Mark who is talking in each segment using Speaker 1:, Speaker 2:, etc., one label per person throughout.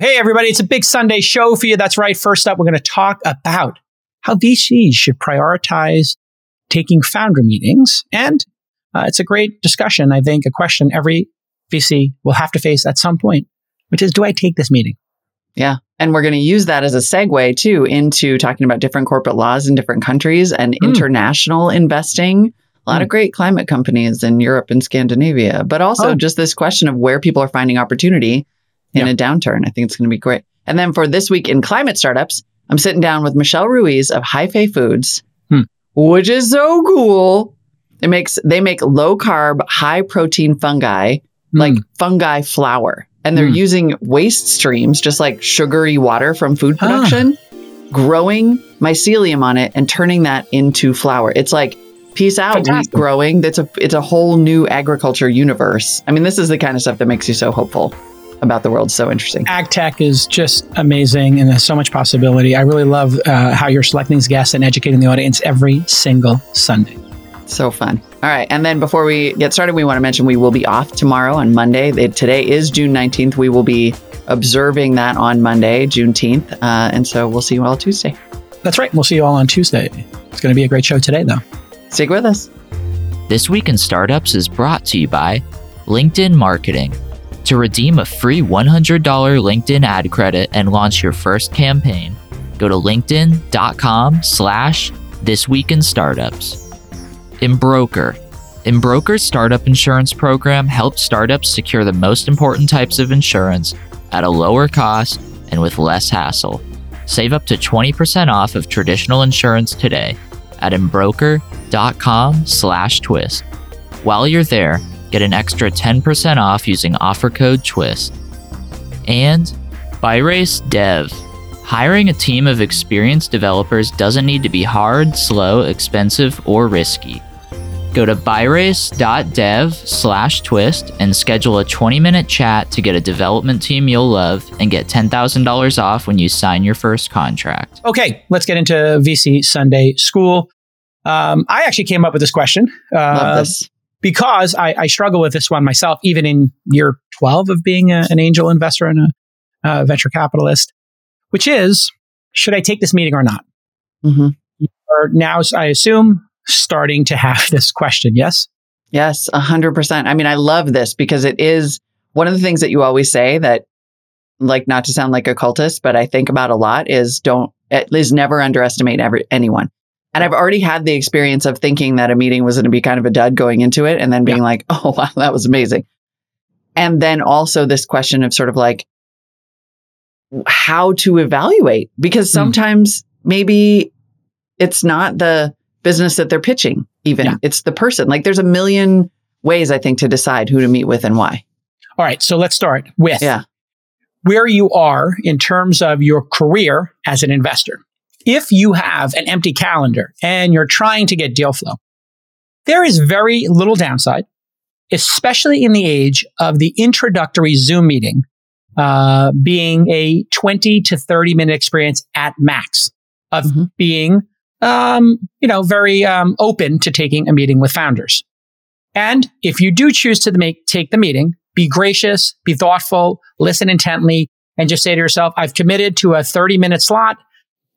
Speaker 1: Hey, everybody, it's a big Sunday show for you. That's right. First up, we're going to talk about how VCs should prioritize taking founder meetings. And uh, it's a great discussion. I think a question every VC will have to face at some point, which is, do I take this meeting?
Speaker 2: Yeah. And we're going to use that as a segue too into talking about different corporate laws in different countries and mm. international investing. A lot mm. of great climate companies in Europe and Scandinavia, but also oh. just this question of where people are finding opportunity in yeah. a downturn. I think it's going to be great. And then for this week in climate startups, I'm sitting down with Michelle Ruiz of Hyfé Foods, hmm. which is so cool. It makes they make low carb, high protein fungi, hmm. like fungi flour. And they're hmm. using waste streams, just like sugary water from food production, growing mycelium on it and turning that into flour. It's like peace out Fantastic. wheat growing. That's a it's a whole new agriculture universe. I mean, this is the kind of stuff that makes you so hopeful about the world. So interesting.
Speaker 1: Ag tech is just amazing and there's so much possibility. I really love uh, how you're selecting these guests and educating the audience every single Sunday.
Speaker 2: So fun. All right. And then before we get started, we want to mention we will be off tomorrow on Monday. It, today is June 19th. We will be observing that on Monday, Juneteenth. Uh, and so we'll see you all Tuesday.
Speaker 1: That's right. We'll see you all on Tuesday. It's going to be a great show today, though.
Speaker 2: Stick with us.
Speaker 3: This Week in Startups is brought to you by LinkedIn Marketing. To redeem a free $100 LinkedIn ad credit and launch your first campaign, go to linkedin.com slash this week in startups. Embroker. Embroker's startup insurance program helps startups secure the most important types of insurance at a lower cost and with less hassle. Save up to 20% off of traditional insurance today at embroker.com slash twist. While you're there, Get an extra 10% off using offer code TWIST. And BairesDev. Hiring a team of experienced developers doesn't need to be hard, slow, expensive, or risky. Go to bairesdev slash twist and schedule a 20 minute chat to get a development team you'll love and get $10,000 off when you sign your first contract.
Speaker 1: Okay, let's get into VC Sunday School. Um, I actually came up with this question.
Speaker 2: Uh, love this
Speaker 1: because I, I, struggle with this one myself, even in year 12 of being a, an angel investor and a, a, venture capitalist, which is, should I take this meeting or not? Mm-hmm. You are now, I assume, starting to have this question. Yes.
Speaker 2: Yes, 100%. I mean, I love this because it is one of the things that you always say that, like, not to sound like a cultist, but I think about a lot is don't, is never underestimate every, anyone. And I've already had the experience of thinking that a meeting was going to be kind of a dud going into it and then being yeah. like, oh, wow, that was amazing. And then also this question of sort of like how to evaluate, because hmm. sometimes mm. maybe it's not the business that they're pitching, even yeah. it's the person. Like there's a million ways, I think, to decide who to meet with and why.
Speaker 1: All right. So let's start with yeah. where you are in terms of your career as an investor if you have an empty calendar and you're trying to get deal flow, there is very little downside, especially in the age of the introductory Zoom meeting uh, being a 20 to 30 minute experience at max of mm-hmm. being, um, you know, very um, open to taking a meeting with founders. And if you do choose to make, take the meeting, be gracious, be thoughtful, listen intently, and just say to yourself, I've committed to a 30 minute slot.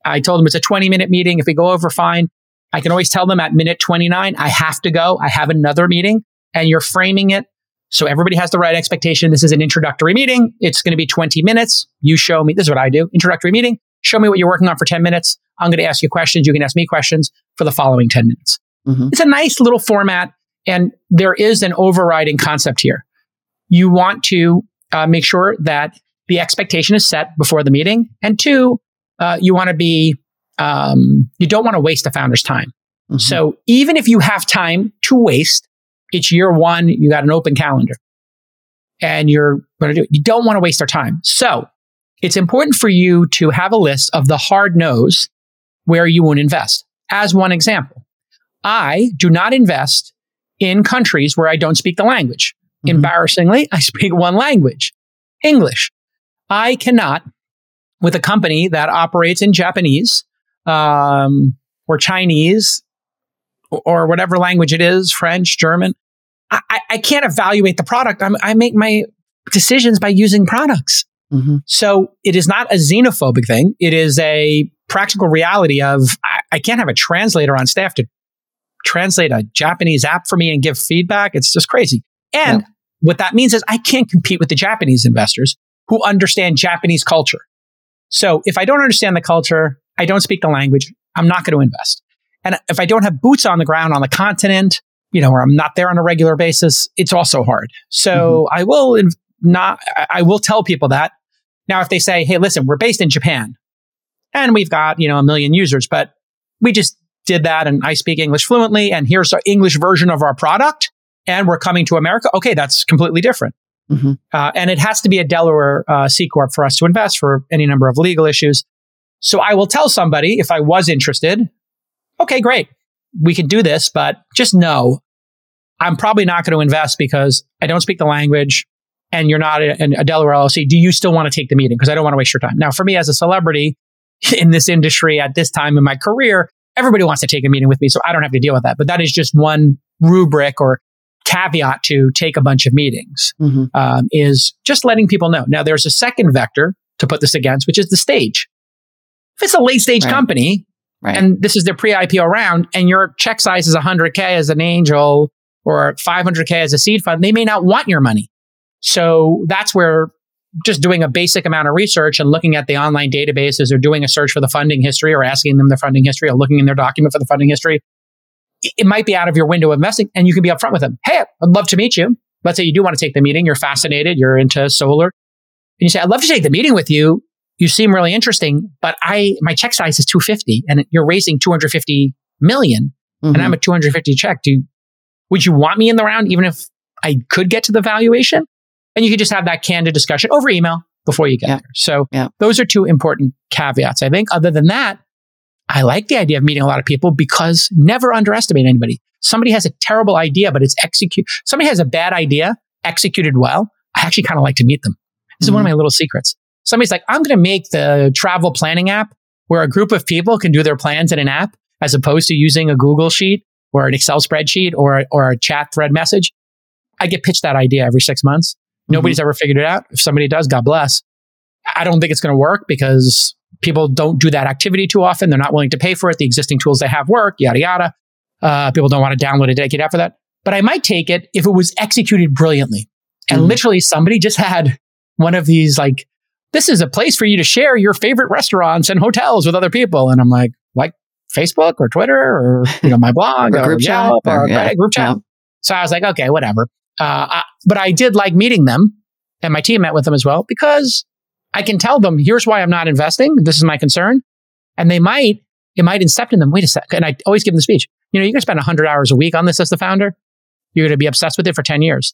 Speaker 1: I told them it's a 20 minute meeting. If we go over, fine. I can always tell them at minute 29, I have to go. I have another meeting and you're framing it. So everybody has the right expectation. This is an introductory meeting. It's going to be 20 minutes. You show me. This is what I do. Introductory meeting. Show me what you're working on for 10 minutes. I'm going to ask you questions. You can ask me questions for the following 10 minutes. Mm-hmm. It's a nice little format. And there is an overriding concept here. You want to uh, make sure that the expectation is set before the meeting. And two, uh, you want to be, um, you don't want to waste a founder's time. Mm-hmm. So even if you have time to waste, it's year one, you got an open calendar and you're going to do it. You don't want to waste our time. So it's important for you to have a list of the hard no's where you won't invest. As one example, I do not invest in countries where I don't speak the language. Mm-hmm. Embarrassingly, I speak one language, English. I cannot with a company that operates in Japanese um, or Chinese or whatever language it is, French, German. I, I can't evaluate the product. I'm, i make my decisions by using products. Mm-hmm. So it is not a xenophobic thing. It is a practical reality of I, I can't have a translator on staff to translate a Japanese app for me and give feedback. It's just crazy. And what that means is I can't compete with the Japanese investors who understand Japanese culture. So if I don't understand the culture, I don't speak the language, I'm not going to invest. And if I don't have boots on the ground on the continent, you know, or I'm not there on a regular basis, it's also hard. So mm-hmm. I will inv- not, I will tell people that. Now, if they say, Hey, listen, we're based in Japan and we've got, you know, a million users, but we just did that and I speak English fluently and here's our English version of our product and we're coming to America. Okay. That's completely different. Mm-hmm. Uh, and it has to be a Delaware uh, C Corp for us to invest for any number of legal issues. So I will tell somebody if I was interested, okay, great. We can do this, but just know I'm probably not going to invest because I don't speak the language and you're not a, a Delaware LLC. Do you still want to take the meeting? Because I don't want to waste your time. Now, for me as a celebrity in this industry at this time in my career, everybody wants to take a meeting with me. So I don't have to deal with that. But that is just one rubric or caveat to take a bunch of meetings mm-hmm. um, is just letting people know. Now, there's a second vector to put this against, which is the stage. If it's a late stage right. company right. and this is their pre IPO round and your check size is 100K as an angel or 500K as a seed fund, they may not want your money. So that's where just doing a basic amount of research and looking at the online databases or doing a search for the funding history or asking them the funding history or looking in their document for the funding history it might be out of your window of investing and you can be upfront with them. Hey, I'd love to meet you. Let's say you do want to take the meeting. You're fascinated. You're into solar. And you say, I'd love to take the meeting with you. You seem really interesting, but I, my check size is 250 and you're raising 250 million mm-hmm. and I'm a 250 check. Do, would you want me in the round even if I could get to the valuation? And you could just have that candid discussion over email before you get yeah. there. So yeah. those are two important caveats. I think other than that, I like the idea of meeting a lot of people because never underestimate anybody. Somebody has a terrible idea, but it's execute. Somebody has a bad idea executed well. I actually kind of like to meet them. This mm-hmm. is one of mm-hmm. my little secrets. Somebody's like, I'm going to make the travel planning app where a group of people can do their plans in an app as opposed to using a Google sheet or an Excel spreadsheet or, or a chat thread message. I get pitched that idea every six months. Mm-hmm. Nobody's ever figured it out. If somebody does, God bless. I don't think it's going to work because people don't do that activity too often. They're not willing to pay for it. The existing tools they have work, yada, yada. Uh, people don't want to download a dedicated app for that. But I might take it if it was executed brilliantly. And mm literally somebody just had one of these like, this is a place for you to share your favorite restaurants and hotels with other people. And I'm like, like Facebook or Twitter or, you know, my blog
Speaker 2: or, or, group chat or,
Speaker 1: yeah. group chat. Yeah. So I was like, okay, whatever. Uh, I, but I did like meeting them and my team met with them as well because I can tell them, here's why I'm not investing. This is my concern. And they might, it might incept in them, wait a sec. And I always give them the speech. You know, you're going to spend 100 hours a week on this as the founder. You're going to be obsessed with it for 10 years.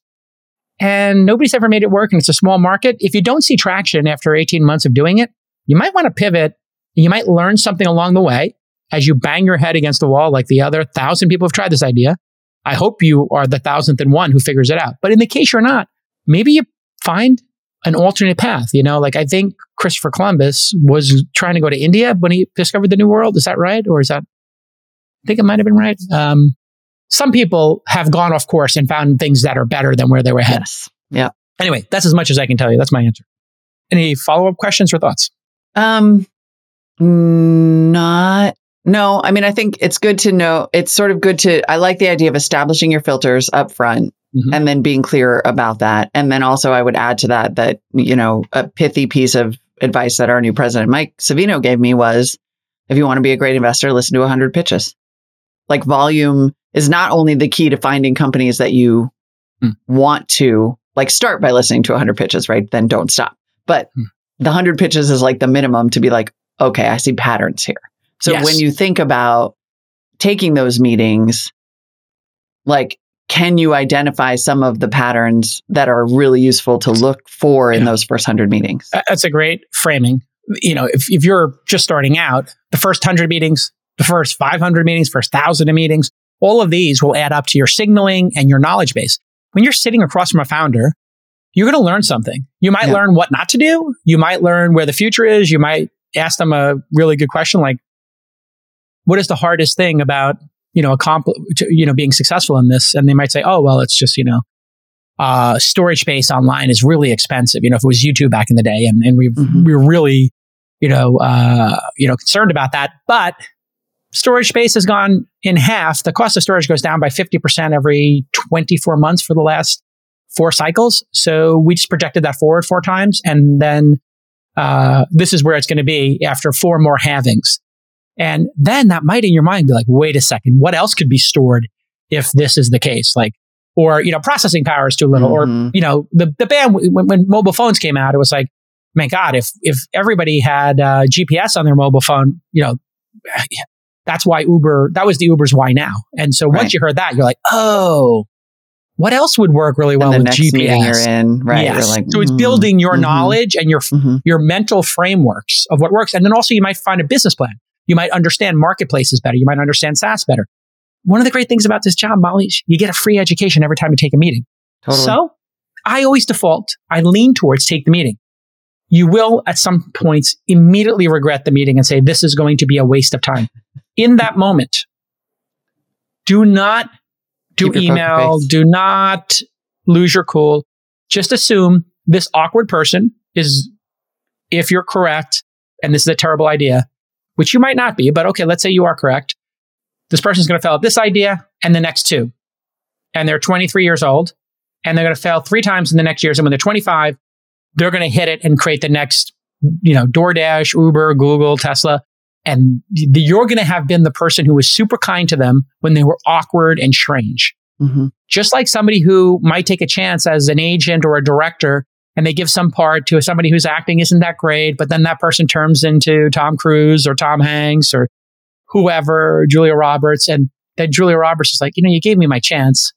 Speaker 1: And nobody's ever made it work. And it's a small market. If you don't see traction after 18 months of doing it, you might want to pivot. You might learn something along the way as you bang your head against the wall like the other thousand people have tried this idea. I hope you are the thousandth and one who figures it out. But in the case you're not, maybe you find an alternate path. You know, like I think Christopher Columbus was trying to go to India when he discovered the New World. Is that right? Or is that, I think it might have been right. Um, some people have gone off course and found things that are better than where they were headed.
Speaker 2: Yes. Yeah.
Speaker 1: Anyway, that's as much as I can tell you. That's my answer. Any follow up questions or thoughts?
Speaker 2: Um, not no, I mean, I think it's good to know. It's sort of good to, I like the idea of establishing your filters up front mm-hmm. and then being clear about that. And then also, I would add to that that, you know, a pithy piece of advice that our new president, Mike Savino, gave me was if you want to be a great investor, listen to 100 pitches. Like volume is not only the key to finding companies that you mm. want to like start by listening to 100 pitches, right? Then don't stop. But mm. the 100 pitches is like the minimum to be like, okay, I see patterns here. So yes. when you think about taking those meetings, like, can you identify some of the patterns that are really useful to look for in yeah. those first 100 meetings?
Speaker 1: That's a great framing. You know, if, if you're just starting out, the first 100 meetings, the first 500 meetings, first 1,000 meetings, all of these will add up to your signaling and your knowledge base. When you're sitting across from a founder, you're going to learn something. You might yeah. learn what not to do. You might learn where the future is. You might ask them a really good question like, what is the hardest thing about you know accompli- you know being successful in this and they might say oh well it's just you know uh, storage space online is really expensive. You know, if it was YouTube back in the day, and, and we mm-hmm. we were really, you know, uh, you know, concerned about that. But storage space has gone in half. The cost of storage goes down by fifty percent every twenty four months for the last four cycles. So we just projected that forward four times, and then uh, this is where it's going to be after four more halvings. And then that might in your mind be like, wait a second, what else could be stored if this is the case? Like, or, you know, processing power is too little, mm-hmm. or, you know, the, the band, when, when, mobile phones came out, it was like, man, God, if, if everybody had uh, GPS on their mobile phone, you know, that's why Uber, that was the Uber's why now. And so right. once you heard that, you're like, oh, what else would work really well with GPS?
Speaker 2: You're in, right? Yes.
Speaker 1: Like, so it's mm-hmm. building your mm-hmm. knowledge and your mm-hmm. your mental frameworks of what works, and then also you might find a business plan. You might understand marketplaces better. You might understand SaaS better. One of the great things about this job, Molly, you get a free education every time you take a meeting. Totally. So I always default, I lean towards take the meeting. You will at some points immediately regret the meeting and say, this is going to be a waste of time. In that moment, do not do email, do not lose your cool. Just assume this awkward person is, if you're correct, and this is a terrible idea, which you might not be, but okay, let's say you are correct. This person's going to fail at this idea and the next two. And they're 23 years old and they're going to fail three times in the next years. And when they're 25, they're going to hit it and create the next, you know, DoorDash, Uber, Google, Tesla. And you're going to have been the person who was super kind to them when they were awkward and strange. Mm-hmm. Just like somebody who might take a chance as an agent or a director and they give some part to somebody who's acting isn't that great, but then that person turns into Tom Cruise or Tom Hanks or whoever, Julia Roberts, and then Julia Roberts is like, you know, you gave me my chance.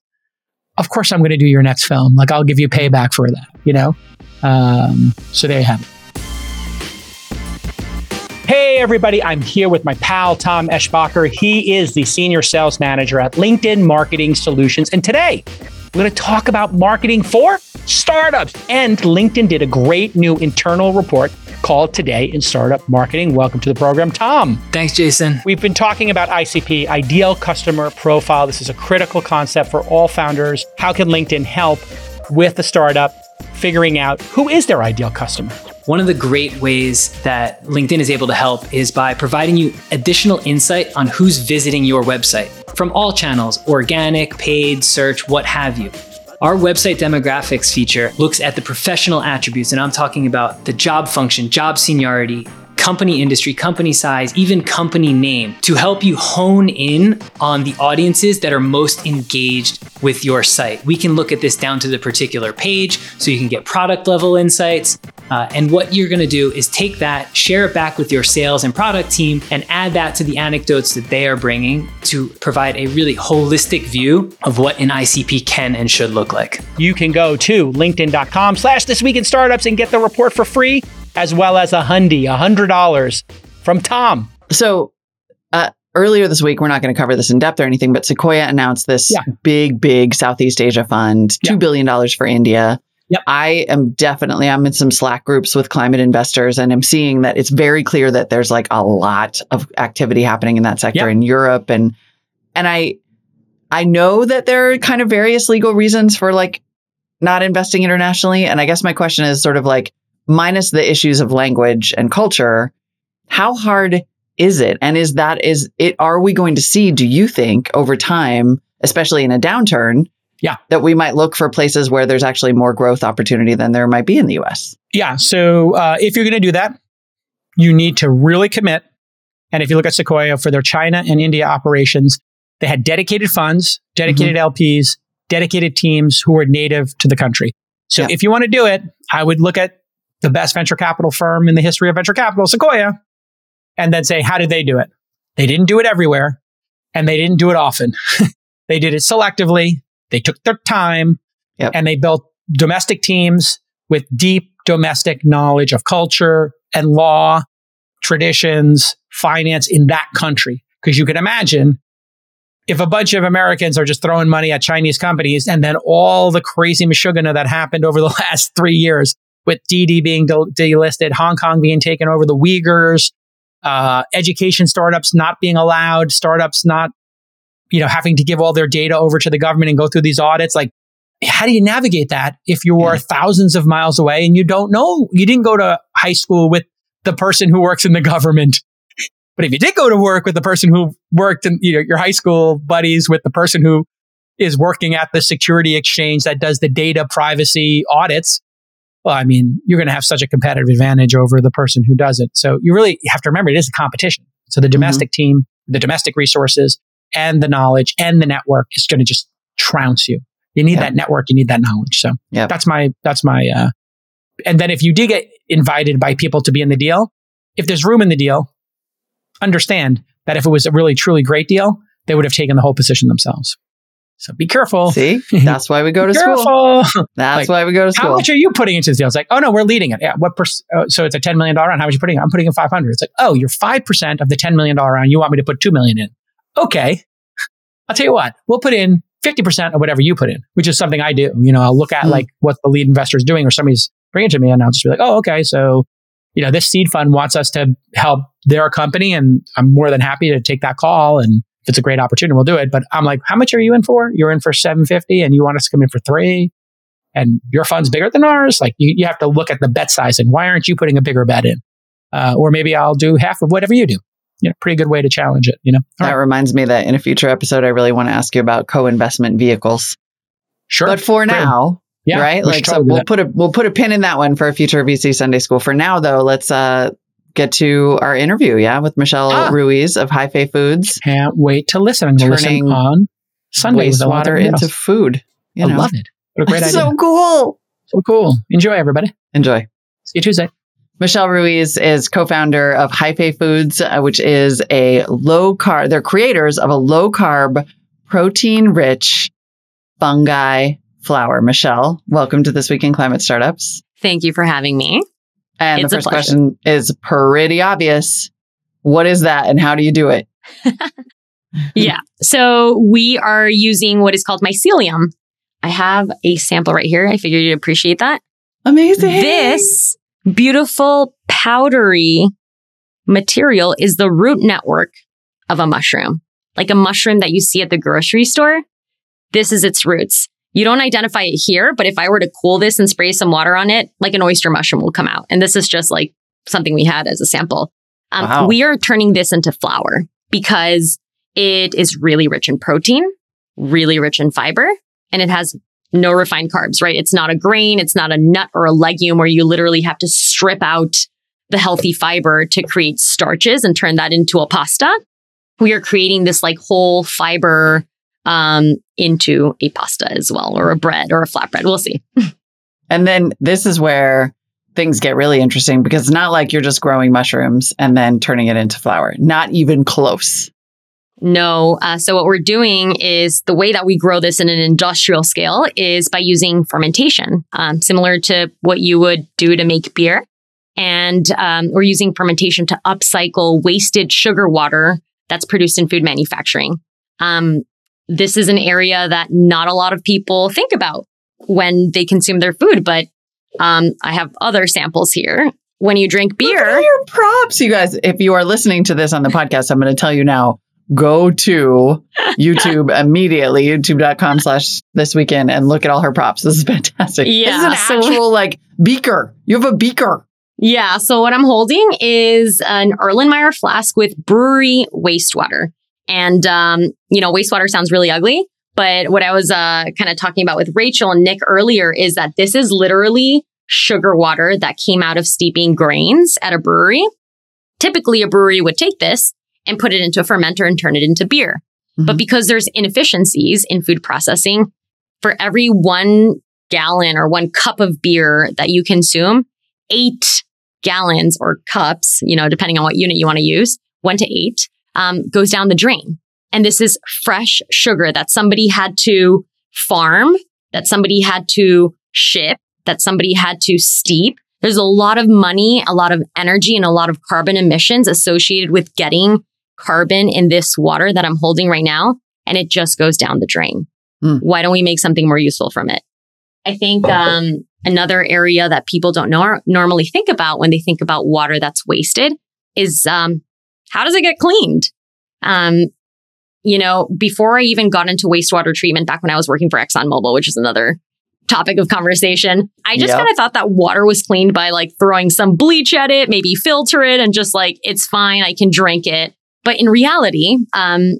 Speaker 1: Of course, I'm going to do your next film. Like, I'll give you payback for that, you know? Um, so there you have it. Hey, everybody, I'm here with my pal, Tom Eschbacher. He is the senior sales manager at LinkedIn Marketing Solutions. And today, we're going to talk about marketing for startups. And LinkedIn did a great new internal report called Today in Startup Marketing. Welcome to the program, Tom.
Speaker 4: Thanks, Jason.
Speaker 1: We've been talking about ICP, Ideal Customer Profile. This is a critical concept for all founders. How can LinkedIn help with the startup figuring out who is their ideal customer?
Speaker 4: One of the great ways that LinkedIn is able to help is by providing you additional insight on who's visiting your website from all channels organic, paid, search, what have you. Our website demographics feature looks at the professional attributes, and I'm talking about the job function, job seniority, company industry, company size, even company name to help you hone in on the audiences that are most engaged with your site. We can look at this down to the particular page so you can get product level insights. Uh, and what you're going to do is take that, share it back with your sales and product team, and add that to the anecdotes that they are bringing to provide a really holistic view of what an ICP can and should look like.
Speaker 1: You can go to linkedin.com slash this week in startups and get the report for free as well as a hundy, a hundred dollars from Tom.
Speaker 2: So uh, earlier this week, we're not going to cover this in depth or anything, but Sequoia announced this yeah. big, big Southeast Asia fund, two yeah. billion dollars for India. Yep. I am definitely I'm in some Slack groups with climate investors and I'm seeing that it's very clear that there's like a lot of activity happening in that sector yep. in Europe and and I I know that there are kind of various legal reasons for like not investing internationally and I guess my question is sort of like minus the issues of language and culture, how hard is it? And is that is it are we going to see, do you think, over time, especially in a downturn,
Speaker 1: yeah.
Speaker 2: That we might look for places where there's actually more growth opportunity than there might be in the US.
Speaker 1: Yeah. So uh, if you're going to do that, you need to really commit. And if you look at Sequoia for their China and India operations, they had dedicated funds, dedicated mm-hmm. LPs, dedicated teams who were native to the country. So yeah. if you want to do it, I would look at the best venture capital firm in the history of venture capital, Sequoia, and then say, how did they do it? They didn't do it everywhere and they didn't do it often. they did it selectively. They took their time yep. and they built domestic teams with deep domestic knowledge of culture and law, traditions, finance in that country. Because you can imagine if a bunch of Americans are just throwing money at Chinese companies and then all the crazy mashugana that happened over the last three years with DiDi being delisted, Hong Kong being taken over, the Uyghurs, uh, education startups not being allowed, startups not, you know, having to give all their data over to the government and go through these audits. Like how do you navigate that if you're yeah. thousands of miles away and you don't know, you didn't go to high school with the person who works in the government. But if you did go to work with the person who worked in you know, your high school buddies with the person who is working at the security exchange that does the data privacy audits, well, I mean, you're going to have such a competitive advantage over the person who does it. So you really have to remember it is a competition. So the mm-hmm. domestic mm-hmm. team, the domestic resources and the knowledge and the network is going to just trounce you. You need that network. You need that knowledge. So yep. that's my, that's my, uh, and then if you do get invited by people to be in the deal, if there's room in the deal, understand that if it was a really truly great deal, they would have taken the whole position themselves. So be careful.
Speaker 2: See, that's why we go to school. That's like, why we go to school.
Speaker 1: How much are you putting into this deal? It's like, oh no, we're leading it. Yeah. What percent? Uh, so it's a $10 million round. How much are you putting? I'm putting in 500. It's like, oh, you're 5% of the $10 million round. You want me to put 2 million in. Okay. I'll tell you what, we'll put in 50% of whatever you put in, which is something I do. You know, I'll look at mm. like what the lead investor is doing or somebody's bringing to me and I'll just be like, oh, okay. So, you know, this seed fund wants us to help their company and I'm more than happy to take that call. And if it's a great opportunity, we'll do it. But I'm like, how much are you in for? You're in for 750 and you want us to come in for three and your fund's bigger than ours. Like you, you have to look at the bet size and why aren't you putting a bigger bet in? Uh, or maybe I'll do half of whatever you do. You know, pretty good way to challenge it, you know?
Speaker 2: All that right. reminds me that in a future episode, I really want to ask you about co-investment vehicles.
Speaker 1: Sure.
Speaker 2: But for Great. now, yeah, right? Like so we'll put a we'll put a pin in that one for a future VC Sunday school. For now though, let's uh get to our interview, yeah, with Michelle ah. Ruiz of Hyfé Foods.
Speaker 1: Can't wait to listen. I'm going to listen on Sunday.
Speaker 2: Wastewater into food.
Speaker 1: You know? I love it.
Speaker 2: What a great idea. So cool.
Speaker 1: So cool. Enjoy, everybody.
Speaker 2: Enjoy.
Speaker 1: See you Tuesday.
Speaker 2: Michelle Ruiz is co-founder of Hyfé Foods, uh, which is a low carb. They're creators of a low carb, protein rich fungi flour. Michelle, welcome to this week in climate startups.
Speaker 5: Thank you for having me.
Speaker 2: And it's the first question is pretty obvious. What is that and how do you do it?
Speaker 5: yeah. So we are using what is called mycelium. I have a sample right here. I figured you'd appreciate that.
Speaker 2: Amazing.
Speaker 5: This beautiful powdery material is the root network of a mushroom, like a mushroom that you see at the grocery store. This is its roots. You don't identify it here, but if I were to cool this and spray some water on it, like an oyster mushroom will come out. And this is just like something we had as a sample. Um, wow. We are turning this into flour because it is really rich in protein, really rich in fiber, and it has no refined carbs, right? It's not a grain. It's not a nut or a legume where you literally have to strip out the healthy fiber to create starches and turn that into a pasta. We are creating this like whole fiber um, into a pasta as well, or a bread or a flatbread. We'll see.
Speaker 2: and then this is where things get really interesting because it's not like you're just growing mushrooms and then turning it into flour. Not even close.
Speaker 5: No. Uh, so what we're doing is the way that we grow this in an industrial scale is by using fermentation, um, similar to what you would do to make beer. And um, we're using fermentation to upcycle wasted sugar water that's produced in food manufacturing. Um, this is an area that not a lot of people think about when they consume their food, but um, I have other samples here. When you drink beer,
Speaker 2: your props, you guys. If you are listening to this on the podcast, I'm going to tell you now. Go to YouTube immediately, youtube.com slash this weekend and look at all her props. This is fantastic. Yeah. This is an actual like beaker. You have a beaker.
Speaker 5: Yeah. So what I'm holding is an Erlenmeyer flask with brewery wastewater. And, um, you know, wastewater sounds really ugly. But what I was uh, kind of talking about with Rachel and Nick earlier is that this is literally sugar water that came out of steeping grains at a brewery. Typically, a brewery would take this and put it into a fermenter and turn it into beer. Mm-hmm. But because there's inefficiencies in food processing, for every one gallon or one cup of beer that you consume, eight gallons or cups, you know, depending on what unit you want to use, one to eight, um, goes down the drain. And this is fresh sugar that somebody had to farm, that somebody had to ship, that somebody had to steep. There's a lot of money, a lot of energy, and a lot of carbon emissions associated with getting carbon in this water that I'm holding right now. And it just goes down the drain. Mm. Why don't we make something more useful from it? I think um, another area that people don't know, normally think about when they think about water that's wasted is um, how does it get cleaned? Um, you know, before I even got into wastewater treatment back when I was working for ExxonMobil, which is another topic of conversation. I just yep. kind of thought that water was cleaned by like throwing some bleach at it, maybe filter it and just like, it's fine. I can drink it. But in reality, um,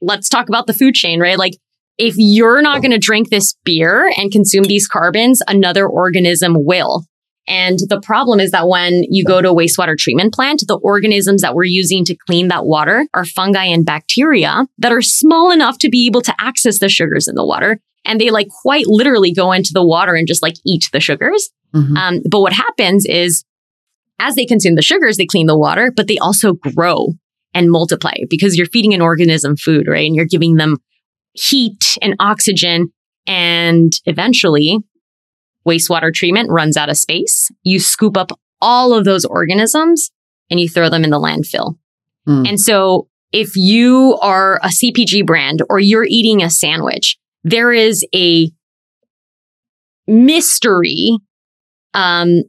Speaker 5: let's talk about the food chain, right? Like if you're not going to drink this beer and consume these carbons, another organism will. And the problem is that when you go to a wastewater treatment plant, the organisms that we're using to clean that water are fungi and bacteria that are small enough to be able to access the sugars in the water. And they like quite literally go into the water and just like eat the sugars. Mm-hmm. Um, but what happens is as they consume the sugars, they clean the water, but they also grow and multiply because you're feeding an organism food, right? And you're giving them heat and oxygen. And eventually, wastewater treatment runs out of space. You scoop up all of those organisms and you throw them in the landfill. Mm. And so, if you are a CPG brand or you're eating a sandwich, there is a mystery um,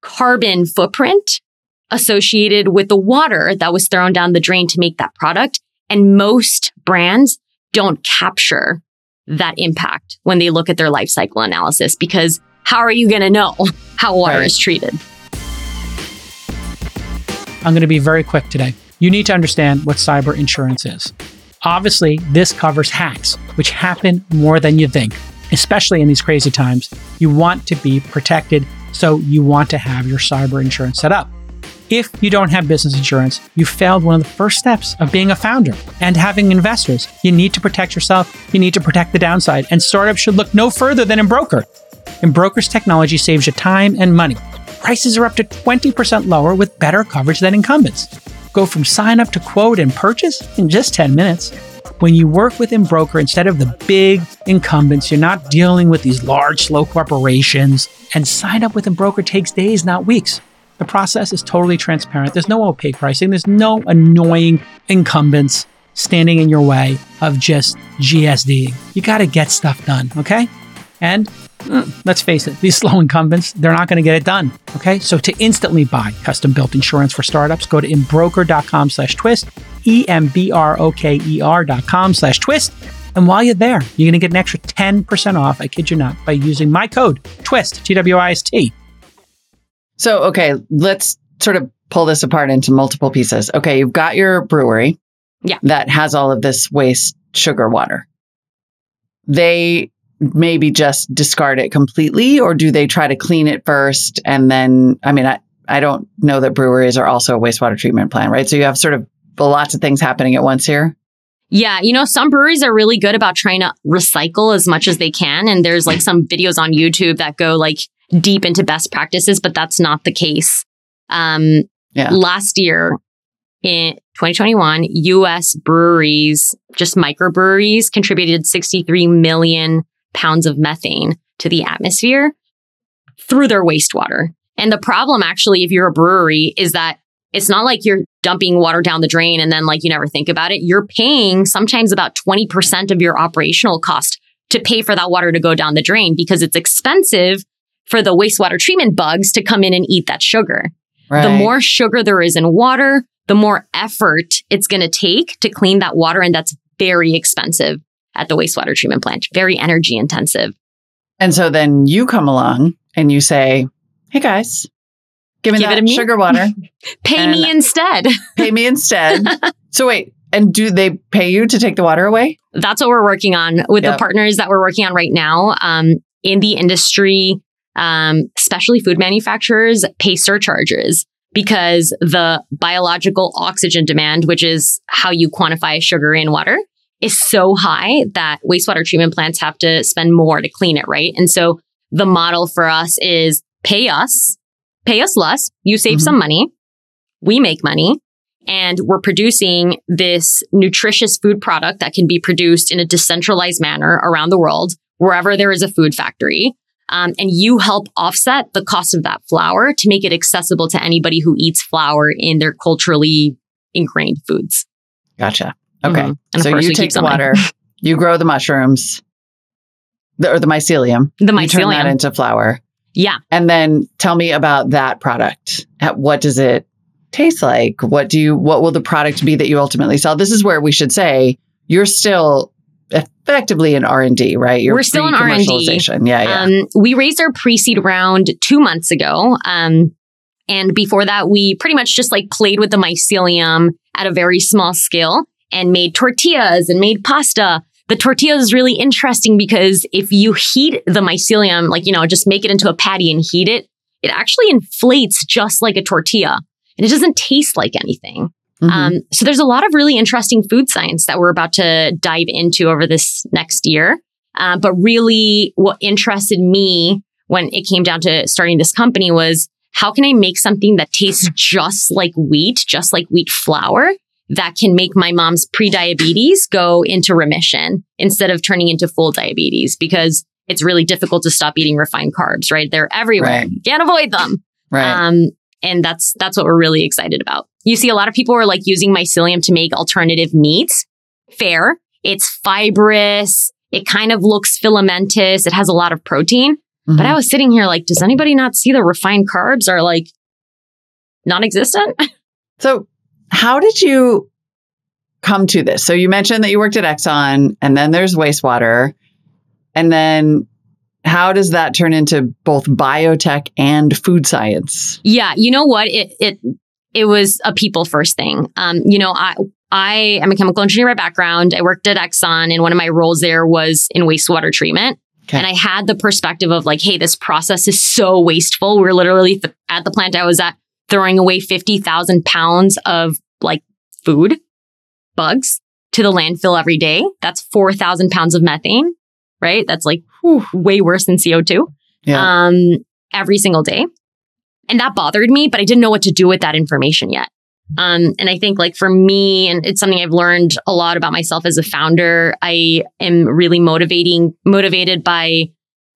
Speaker 5: carbon footprint associated with the water that was thrown down the drain to make that product. And most brands don't capture that impact when they look at their life cycle analysis because how are you going to know how water right. is treated?
Speaker 1: I'm going to be very quick today. You need to understand what cyber insurance is. Obviously, this covers hacks, which happen more than you think, especially in these crazy times. You want to be protected, so you want to have your cyber insurance set up. If you don't have business insurance, you failed one of the first steps of being a founder and having investors. You need to protect yourself, you need to protect the downside, and startups should look no further than Embroker. Embroker's technology saves you time and money. Prices are up to 20% lower with better coverage than incumbents. Go from sign up to quote and purchase in just 10 minutes. When you work with Embroker instead of the big incumbents, you're not dealing with these large, slow corporations. And sign up with Embroker takes days, not weeks. The process is totally transparent. There's no opaque pricing. There's no annoying incumbents standing in your way of just GSD. You got to get stuff done, okay? And mm, let's face it, these slow incumbents, they're not going to get it done, okay? So to instantly buy custom-built insurance for startups, go to embroker.com slash twist, E-M-B-R-O-K-E-R dot com slash twist. And while you're there, you're going to get an extra 10% off, I kid you not, by using my code, TWIST, T-W-I-S-T.
Speaker 2: So, okay, let's sort of pull this apart into multiple pieces. Okay, you've got your brewery
Speaker 5: yeah.
Speaker 2: that has all of this waste sugar water. They maybe just discard it completely, or do they try to clean it first? And then, I mean, I, I don't know that breweries are also a wastewater treatment plant, right? So you have sort of lots of things happening at once here.
Speaker 5: Yeah, you know, some breweries are really good about trying to recycle as much as they can. And there's like some videos on YouTube that go like deep into best practices, but that's not the case. Um, yeah. Last year in 2021, US breweries, just microbreweries, contributed 63 million pounds of methane to the atmosphere through their wastewater. And the problem, actually, if you're a brewery, is that it's not like you're dumping water down the drain and then like you never think about it. You're paying sometimes about 20% of your operational cost to pay for that water to go down the drain because it's expensive for the wastewater treatment bugs to come in and eat that sugar. Right. The more sugar there is in water, the more effort it's going to take to clean that water. And that's very expensive at the wastewater treatment plant, very energy intensive.
Speaker 2: And so then you come along and you say, Hey guys, give me give that me. sugar water.
Speaker 5: pay me instead.
Speaker 2: pay me instead. so wait, and do they pay you to take the water away?
Speaker 5: That's what we're working on with yep. the partners that we're working on right now. Um, in the industry, um, especially food manufacturers, pay surcharges because the biological oxygen demand, which is how you quantify sugar in water, is so high that wastewater treatment plants have to spend more to clean it, right? And so the model for us is pay us, pay us less, you save mm-hmm. some money, we make money, and we're producing this nutritious food product that can be produced in a decentralized manner around the world, wherever there is a food factory. Um, and you help offset the cost of that flour to make it accessible to anybody who eats flour in their culturally ingrained foods.
Speaker 2: Gotcha. Okay. Mm-hmm. So you take the water, you grow the mushrooms, the, or the mycelium.
Speaker 5: The mycelium. You turn
Speaker 2: that into flour.
Speaker 5: Yeah.
Speaker 2: And then tell me about that product. What does it taste like? What do you, what will the product be that you ultimately sell? This is where we should say you're still effectively in R&D, right?
Speaker 5: You're We're still in R&D.
Speaker 2: Yeah, yeah. Um,
Speaker 5: we raised our pre-seed round two months ago. Um, and before that, we pretty much just like played with the mycelium at a very small scale and made tortillas and made pasta. The tortilla is really interesting because if you heat the mycelium, like, you know, just make it into a patty and heat it, it actually inflates just like a tortilla and it doesn't taste like anything. Mm-hmm. Um, so there's a lot of really interesting food science that we're about to dive into over this next year. Uh, but really, what interested me when it came down to starting this company was how can I make something that tastes just like wheat, just like wheat flour, that can make my mom's pre-diabetes go into remission instead of turning into full diabetes because it's really difficult to stop eating refined carbs, right? They're everywhere. Right. You can't avoid them.
Speaker 2: Right. Um,
Speaker 5: and that's that's what we're really excited about. You see a lot of people are like using mycelium to make alternative meats. Fair. It's fibrous. It kind of looks filamentous. It has a lot of protein. Mm-hmm. But I was sitting here like, does anybody not see the refined carbs are like non-existent?
Speaker 2: So how did you come to this? So you mentioned that you worked at Exxon and then there's wastewater. And then how does that turn into both biotech and food science?
Speaker 5: Yeah, you know what? It it it was a people first thing. Um, you know, I I am a chemical engineer by background. I worked at Exxon, and one of my roles there was in wastewater treatment. Okay. And I had the perspective of like, hey, this process is so wasteful. We are literally th- at the plant I was at throwing away 50,000 pounds of like food, bugs to the landfill every day. That's 4,000 pounds of methane, right? That's like whew, way worse than CO2 yeah. um, every single day. And that bothered me, but I didn't know what to do with that information yet. Um, and I think like for me, and it's something I've learned a lot about myself as a founder, I am really motivating, motivated by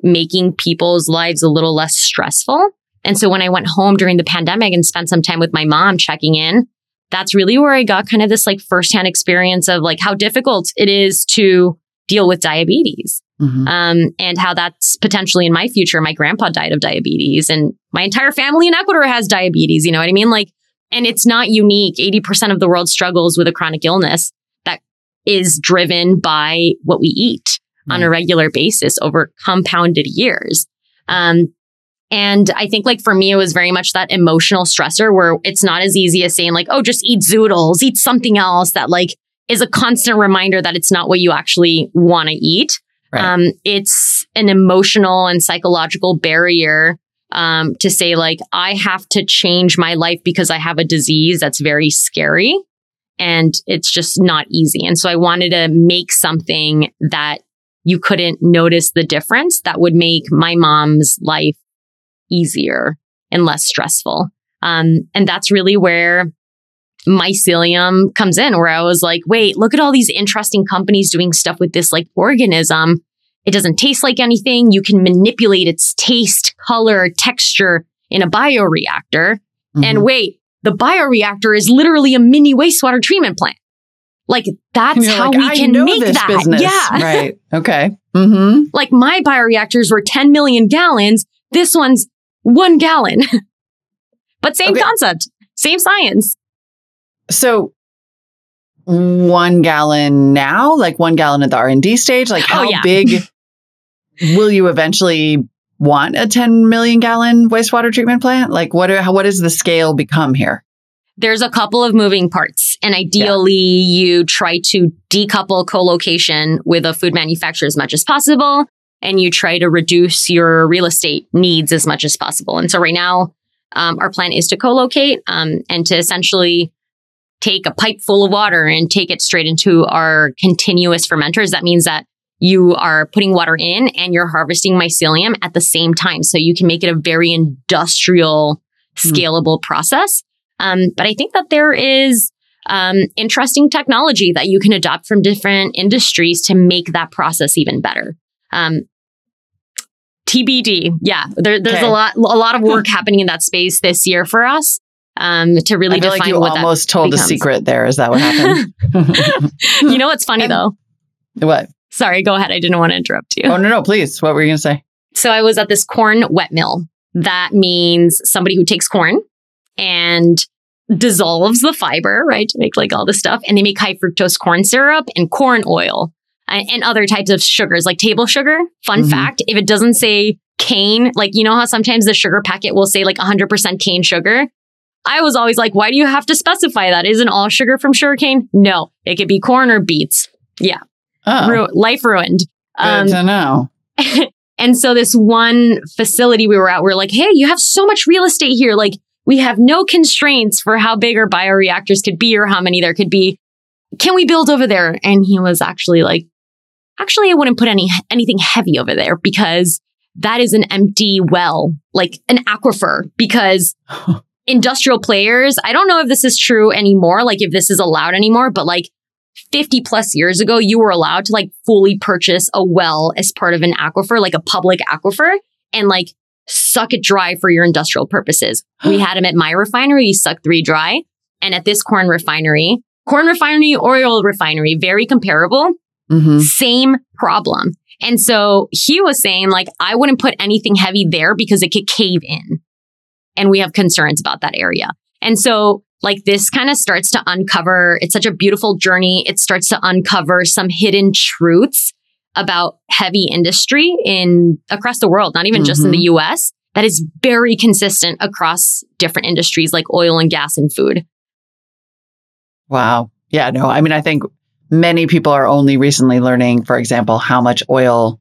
Speaker 5: making people's lives a little less stressful. And so when I went home during the pandemic and spent some time with my mom checking in, that's really where I got kind of this like firsthand experience of like how difficult it is to deal with diabetes. Mm-hmm. Um, and how that's potentially in my future. My grandpa died of diabetes and my entire family in Ecuador has diabetes. You know what I mean? Like, and it's not unique. 80% of the world struggles with a chronic illness that is driven by what we eat mm-hmm. on a regular basis over compounded years. Um, and I think like for me, it was very much that emotional stressor where it's not as easy as saying like, oh, just eat zoodles, eat something else that like is a constant reminder that it's not what you actually want to eat. Right. Um, it's an emotional and psychological barrier um, to say, like, I have to change my life because I have a disease that's very scary and it's just not easy. And so I wanted to make something that you couldn't notice the difference that would make my mom's life easier and less stressful. Um, and that's really where mycelium comes in where I was like, wait, look at all these interesting companies doing stuff with this like organism. It doesn't taste like anything. You can manipulate its taste, color, texture in a bioreactor. Mm-hmm. And wait, the bioreactor is literally a mini wastewater treatment plant. Like that's how like, we can make that.
Speaker 2: Business.
Speaker 5: Yeah.
Speaker 2: Right. Okay. Mm-hmm.
Speaker 5: Like my bioreactors were 10 million gallons. This one's one gallon. but same okay. concept, same science.
Speaker 2: So one gallon now, like one gallon at the R and D stage, like oh, how oh, yeah. big will you eventually want a 10 million gallon wastewater treatment plant? Like what are, what does the scale become here?
Speaker 5: There's a couple of moving parts and ideally yeah. you try to decouple co-location with a food manufacturer as much as possible and you try to reduce your real estate needs as much as possible. And so right now, um, our plan is to co-locate um, and to essentially take a pipe full of water and take it straight into our continuous fermenters. That means that you are putting water in and you're harvesting mycelium at the same time. So you can make it a very industrial, hmm. scalable mm. process. Um, but I think that there is um, interesting technology that you can adopt from different industries to make that process even better. Um, TBD. Yeah, there, there's okay. a lot, a lot of work happening in that space this year for us um, to really
Speaker 2: I feel
Speaker 5: define
Speaker 2: like you
Speaker 5: what
Speaker 2: almost told
Speaker 5: becomes.
Speaker 2: a secret there. Is that what happened?
Speaker 5: you know what's funny and, though?
Speaker 2: What?
Speaker 5: Sorry, go ahead. I didn't want to interrupt you.
Speaker 2: Oh no, no, please. What were you going to say?
Speaker 5: So I was at this corn wet mill. That means somebody who takes corn and dissolves the fiber, right, to make like all the stuff, and they make high fructose corn syrup and corn oil. and other types of sugars like table sugar. Fun mm-hmm. fact if it doesn't say cane, like you know how sometimes the sugar packet will say like 100% cane sugar? I was always like, why do you have to specify that? Isn't all sugar from sugarcane? No, it could be corn or beets. Yeah. Oh. Ru- life ruined.
Speaker 2: Good um, to know.
Speaker 5: and so this one facility we were at, we are like, hey, you have so much real estate here. Like we have no constraints for how big our bioreactors could be or how many there could be. Can we build over there? And he was actually like, actually, I wouldn't put any anything heavy over there because that is an empty well, like an aquifer. Because industrial players, I don't know if this is true anymore, like if this is allowed anymore, but like 50 plus years ago, you were allowed to like fully purchase a well as part of an aquifer, like a public aquifer, and like suck it dry for your industrial purposes. we had them at my refinery, you suck three dry. And at this corn refinery, corn refinery, oil refinery, very comparable. Mm-hmm. Same problem. And so he was saying, like, I wouldn't put anything heavy there because it could cave in. And we have concerns about that area. And so, like, this kind of starts to uncover, it's such a beautiful journey. It starts to uncover some hidden truths about heavy industry in across the world, not even mm-hmm. just in the mm-hmm. US, that is very consistent across different industries like oil and gas and food.
Speaker 2: Wow. Yeah, no, I mean, I think many people are only recently learning, for example, how much oil,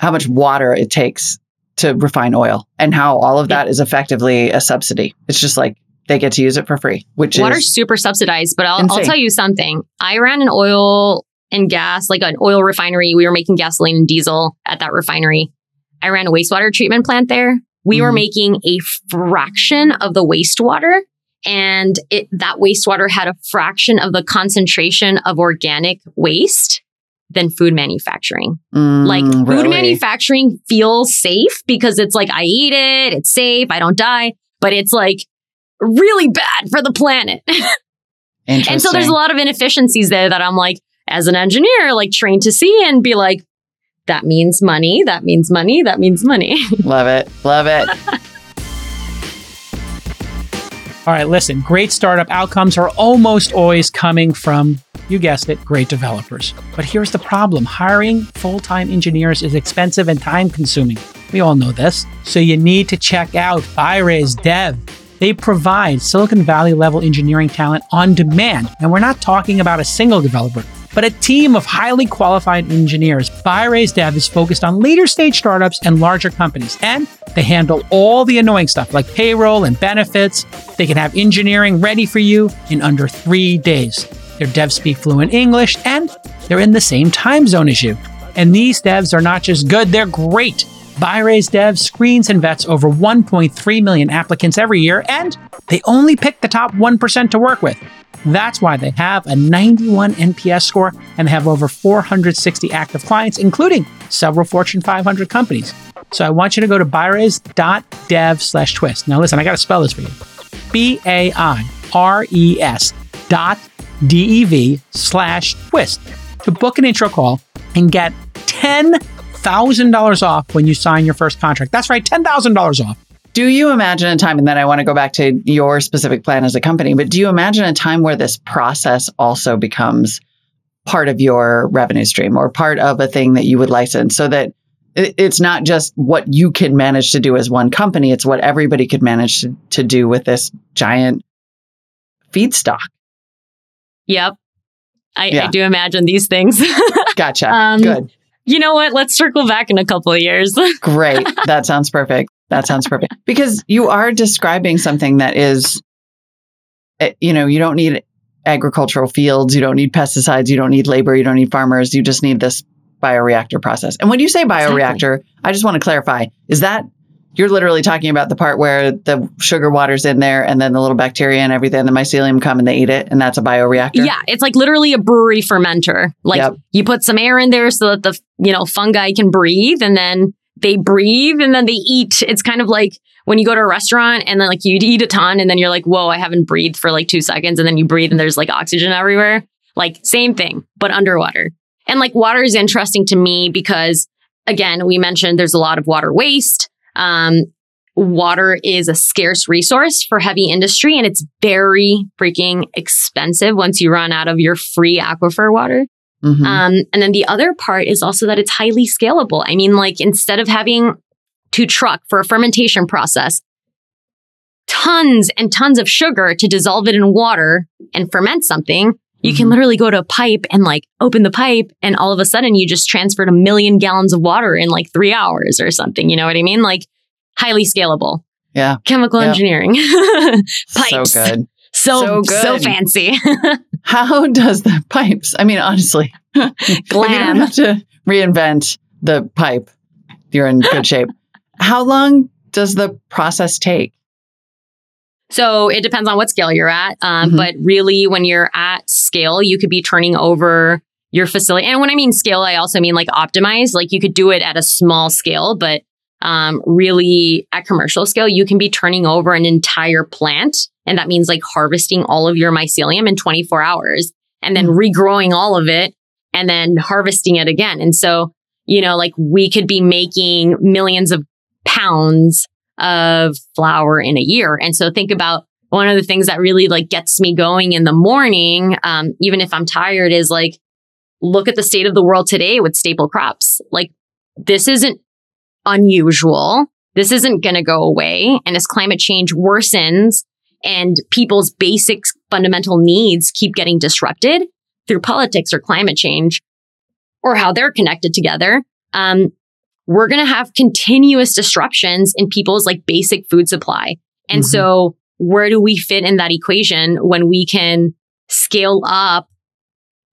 Speaker 2: how much water it takes to refine oil and how all of that yeah. is effectively a subsidy. It's just like they get to use it for free, which is
Speaker 5: water's
Speaker 2: is
Speaker 5: super subsidized. But I'll, I'll tell you something. I ran an oil and gas, like an oil refinery. We were making gasoline and diesel at that refinery. I ran a wastewater treatment plant there. We mm-hmm. were making a fraction of the wastewater and it, that wastewater had a fraction of the concentration of organic waste than food manufacturing. Mm, like food really? manufacturing feels safe because it's like I eat it, it's safe, I don't die, but it's like really bad for the planet. and so there's a lot of inefficiencies there that I'm like as an engineer like trained to see and be like that means money, that means money, that means money.
Speaker 2: Love it. Love it.
Speaker 1: All right, listen, great startup outcomes are almost always coming from, you guessed it, great developers. But here's the problem hiring full time engineers is expensive and time consuming. We all know this. So you need to check out BairesDev. They provide Silicon Valley level engineering talent on demand. And we're not talking about a single developer but a team of highly qualified engineers. BairesDev is focused on later stage startups and larger companies, and they handle all the annoying stuff like payroll and benefits. They can have engineering ready for you in under three days. Their devs speak fluent English, and they're in the same time zone as you. And these devs are not just good, they're great. BairesDevs screens and vets over 1.3 million applicants every year, and they only pick the top 1% to work with. That's why they have a 91 NPS score and they have over 460 active clients, including several Fortune 500 companies. So I want you to go to baires.dev slash twist. Now listen, I got to spell this for you. B A I R E S dot D E V slash twist to book an intro call and get $10,000 off when you sign your first contract. That's right, $10,000 off.
Speaker 2: Do you imagine a time, and then I want to go back to your specific plan as a company, but do you imagine a time where this process also becomes part of your revenue stream or part of a thing that you would license so that it's not just what you can manage to do as one company, it's what everybody could manage to, to do with this giant feedstock.
Speaker 5: Yep. I, yeah. I do imagine these things.
Speaker 2: gotcha. Um, Good.
Speaker 5: You know what? Let's circle back in a couple of years.
Speaker 2: Great. That sounds perfect. That sounds perfect. Because you are describing something that is, eh, you know, you don't need agricultural fields, you don't need pesticides, you don't need labor, you don't need farmers. You just need this bioreactor process. And when you say bioreactor, exactly. I just want to clarify is that you're literally talking about the part where the sugar water's in there and then the little bacteria and everything, the mycelium come and they eat it, and that's a bioreactor?
Speaker 5: Yeah, it's like literally a brewery fermenter. Like yep. you put some air in there so that the you know fungi can breathe and then they breathe and then they eat. It's kind of like when you go to a restaurant and then like you eat a ton and then you're like, whoa, I haven't breathed for like two seconds. And then you breathe and there's like oxygen everywhere. Like same thing, but underwater. And like water is interesting to me because again, we mentioned there's a lot of water waste. Um, water is a scarce resource for heavy industry and it's very freaking expensive once you run out of your free aquifer water. Mm-hmm. Um, and then the other part is also that it's highly scalable. I mean, like instead of having to truck for a fermentation process, tons and tons of sugar to dissolve it in water and ferment something, you mm-hmm. can literally go to a pipe and like open the pipe and all of a sudden you just transferred a million gallons of water in like three hours or something. You know what I mean? Like highly scalable.
Speaker 2: Yeah.
Speaker 5: Chemical
Speaker 2: yeah.
Speaker 5: engineering.
Speaker 2: Pipes. So good.
Speaker 5: So, so, good. so fancy.
Speaker 2: How does the pipes? I mean, honestly,
Speaker 5: glam.
Speaker 2: you don't have to reinvent the pipe. You're in good shape. How long does the process take?
Speaker 5: So it depends on what scale you're at. Um, mm-hmm. But really, when you're at scale, you could be turning over your facility. And when I mean scale, I also mean like optimize. Like you could do it at a small scale, but um, really at commercial scale, you can be turning over an entire plant. And that means like harvesting all of your mycelium in 24 hours and then mm-hmm. regrowing all of it and then harvesting it again. And so, you know, like we could be making millions of pounds of flour in a year. And so think about one of the things that really like gets me going in the morning, um, even if I'm tired, is like, look at the state of the world today with staple crops. Like this isn't unusual. This isn't going to go away. And as climate change worsens and people's basic fundamental needs keep getting disrupted through politics or climate change or how they're connected together, um, we're going to have continuous disruptions in people's like basic food supply. And mm-hmm. so where do we fit in that equation when we can scale up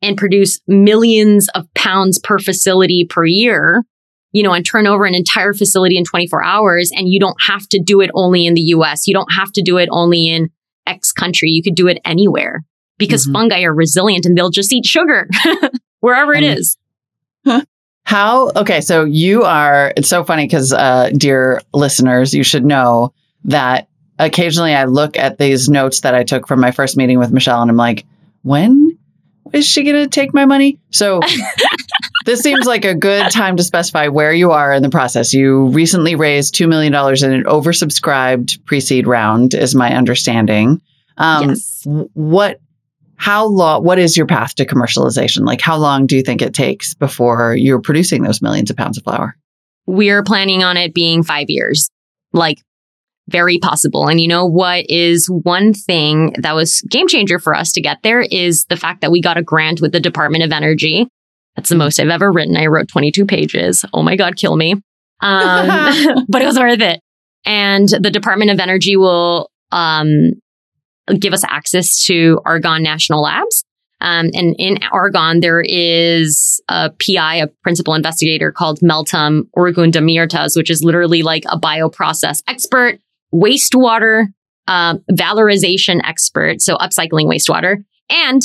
Speaker 5: and produce millions of pounds per facility per year, you know, and turn over an entire facility in 24 hours. And you don't have to do it only in the US. You don't have to do it only in X country. You could do it anywhere because mm-hmm. fungi are resilient and they'll just eat sugar wherever it is.
Speaker 2: How, okay, so you are, it's so funny because, uh, dear listeners, you should know that occasionally I look at these notes that I took from my first meeting with Michelle and I'm like, when is she going to take my money? So this seems like a good time to specify where you are in the process. You recently raised $2 million in an oversubscribed pre seed round, is my understanding. Um, yes. What how long what is your path to commercialization like how long do you think it takes before you're producing those millions of pounds of flour
Speaker 5: we're planning on it being five years like very possible. And you know what is one thing that was game changer for us to get there is the fact that we got a grant with the department of energy. That's the most i've ever written. I wrote 22 pages. Oh my god kill me. Um, but it was worth it. And the department of energy will um, give us access to Argonne National Labs. Um, and in Argonne, there is a PI, a principal investigator called Meltem Urgun-Demirtas, which is literally like a bioprocess expert, wastewater um, valorization expert, so upcycling wastewater, and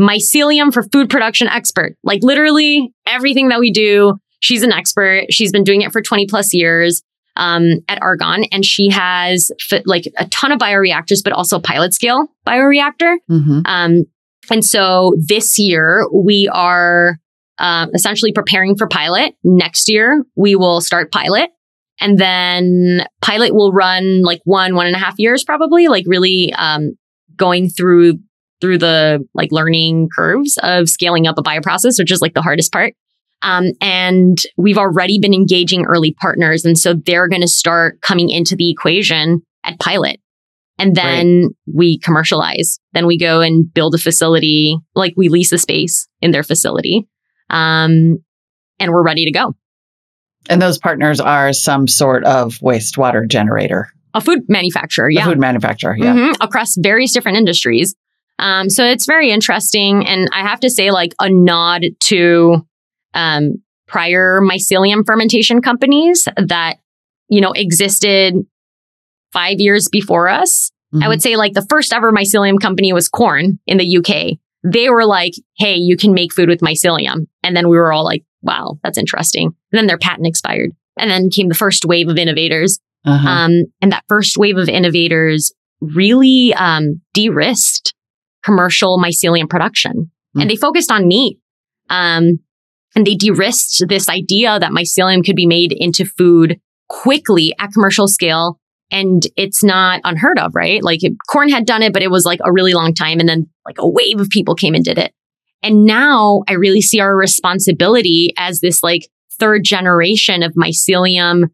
Speaker 5: mycelium for food production expert. Like literally everything that we do, she's an expert. She's been doing it for 20 plus years um, at Argonne, and she has like a ton of bioreactors, but also pilot scale bioreactor. Mm-hmm. Um, and so this year we are uh, essentially preparing for pilot. Next year we will start pilot. And then pilot will run like one, one and a half years probably, like really um, going through through the like learning curves of scaling up a bioprocess, which is like the hardest part. Um, and we've already been engaging early partners. And so they're going to start coming into the equation at pilot. And then right. we commercialize. Then we go and build a facility, like we lease a space in their facility. Um, and we're ready to go.
Speaker 2: And those partners are some sort of wastewater generator.
Speaker 5: A food manufacturer, yeah.
Speaker 2: A food manufacturer, yeah.
Speaker 5: Mm-hmm, across various different industries. Um, so it's very interesting. And I have to say, like, a nod to um, prior mycelium fermentation companies that, you know, existed five years before us. Mm-hmm. I would say like the first ever mycelium company was Quorn in the UK. They were like, hey, you can make food with mycelium. And then we were all like, wow, that's interesting. And then their patent expired. And then came the first wave of innovators. Uh-huh. Um, and that first wave of innovators really um, de risked commercial mycelium production. Mm-hmm. And they focused on meat. Um, and they de-risked this idea that mycelium could be made into food quickly at commercial scale. And it's not unheard of, right? Like Quorn had done it, but it was like a really long time. And then like a wave of people came and did it. And now I really see our responsibility as this like third generation of mycelium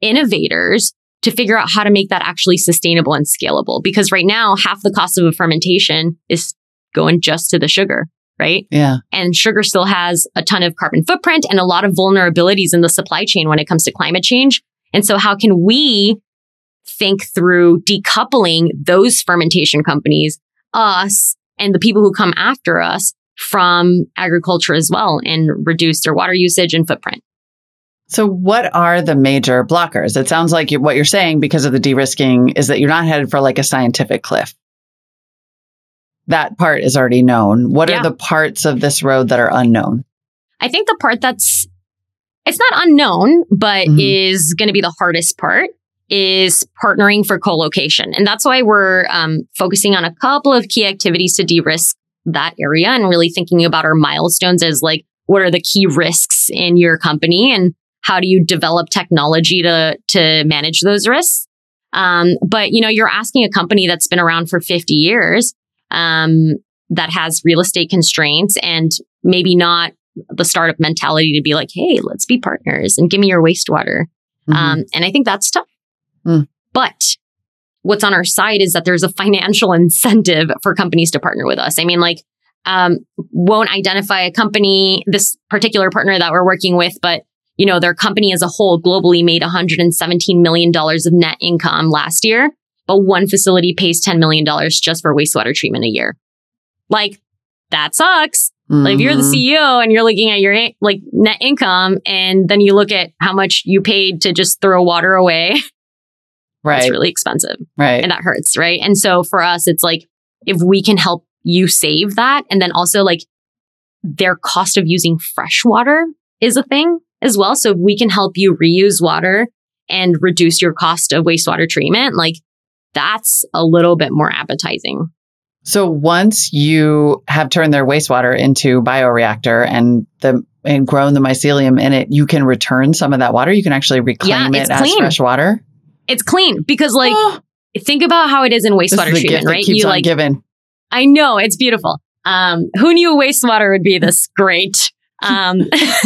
Speaker 5: innovators to figure out how to make that actually sustainable and scalable. Because right now, half the cost of a fermentation is going just to the sugar, right?
Speaker 2: Yeah.
Speaker 5: And sugar still has a ton of carbon footprint and a lot of vulnerabilities in the supply chain when it comes to climate change. And so, how can we think through decoupling those fermentation companies, us, and the people who come after us from agriculture as well and reduce their water usage and footprint?
Speaker 2: So, what are the major blockers? It sounds like what you're saying because of the de risking is that you're not headed for like a scientific cliff. That part is already known. What yeah. are the parts of this road that are unknown?
Speaker 5: I think the part that's it's not unknown, but mm-hmm. is going to be the hardest part is partnering for co-location. And that's why we're um, focusing on a couple of key activities to de-risk that area and really thinking about our milestones as like, what are the key risks in your company and how do you develop technology to, to manage those risks? Um, but you know, you're asking a company that's been around for 50 years, um, that has real estate constraints and maybe not the startup mentality to be like, hey, let's be partners and give me your wastewater. Mm-hmm. Um, and I think that's tough. Mm. But what's on our side is that there's a financial incentive for companies to partner with us. I mean, like, um, won't identify a company, this particular partner that we're working with, but you know, their company as a whole globally made $117 million of net income last year, but one facility pays $10 million just for wastewater treatment a year. Like, that sucks. Mm-hmm. Like if you're the mm-hmm. CEO and you're looking at your like net income and then you look at how much you paid to just throw water away,
Speaker 2: right.
Speaker 5: it's really expensive.
Speaker 2: Right.
Speaker 5: And that hurts, right? And so for us, it's like if we can help you save that and then also like their cost of using fresh water is a thing as well. So if we can help you reuse water and reduce your cost of wastewater treatment, like that's a little bit more appetizing.
Speaker 2: So once you have turned their wastewater into bioreactor and the and grown the mycelium in it, you can return some of that water. You can actually reclaim yeah, it as fresh water.
Speaker 5: It's clean because like think about how it is in wastewater is treatment, right?
Speaker 2: you like giving.
Speaker 5: I know it's beautiful. Um, who knew wastewater would be this great? Um,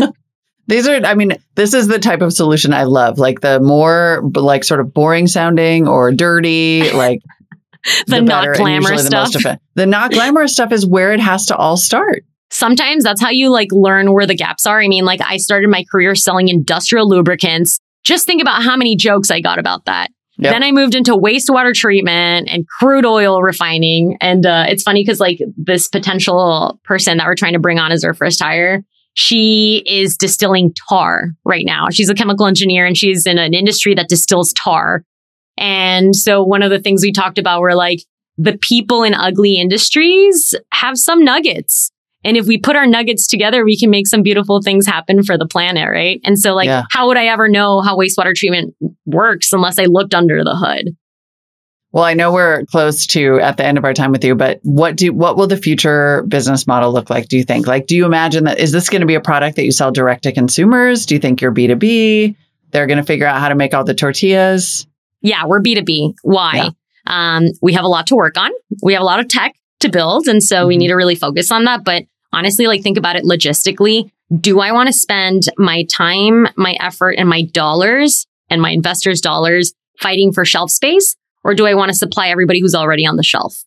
Speaker 2: These are, I mean, this is the type of solution I love. Like the more like sort of boring sounding or dirty, like
Speaker 5: the, the not glamorous stuff.
Speaker 2: The, the not glamorous stuff is where it has to all start.
Speaker 5: Sometimes that's how you like learn where the gaps are. I mean, like I started my career selling industrial lubricants. Just think about how many jokes I got about that. Yep. Then I moved into wastewater treatment and crude oil refining. And uh, it's funny because like this potential person that we're trying to bring on as our first hire, she is distilling tar right now. She's a chemical engineer and she's in an industry that distills tar. And so one of the things we talked about were like the people in ugly industries have some nuggets. And if we put our nuggets together, we can make some beautiful things happen for the planet, right? And so like, yeah. how would I ever know how wastewater treatment works unless I looked under the hood?
Speaker 2: Well, I know we're close to at the end of our time with you, but what do what will the future business model look like? Do you think? Like, do you imagine that is this going to be a product that you sell direct to consumers? Do you think you're B two B? They're going to figure out how to make all the tortillas.
Speaker 5: Yeah, we're B2B. Why? Yeah. Um, we have a lot to work on. We have a lot of tech to build. And so mm-hmm. we need to really focus on that. But honestly, like think about it logistically. Do I want to spend my time, my effort, and my dollars and my investors' dollars fighting for shelf space? Or do I want to supply everybody who's already on the shelf?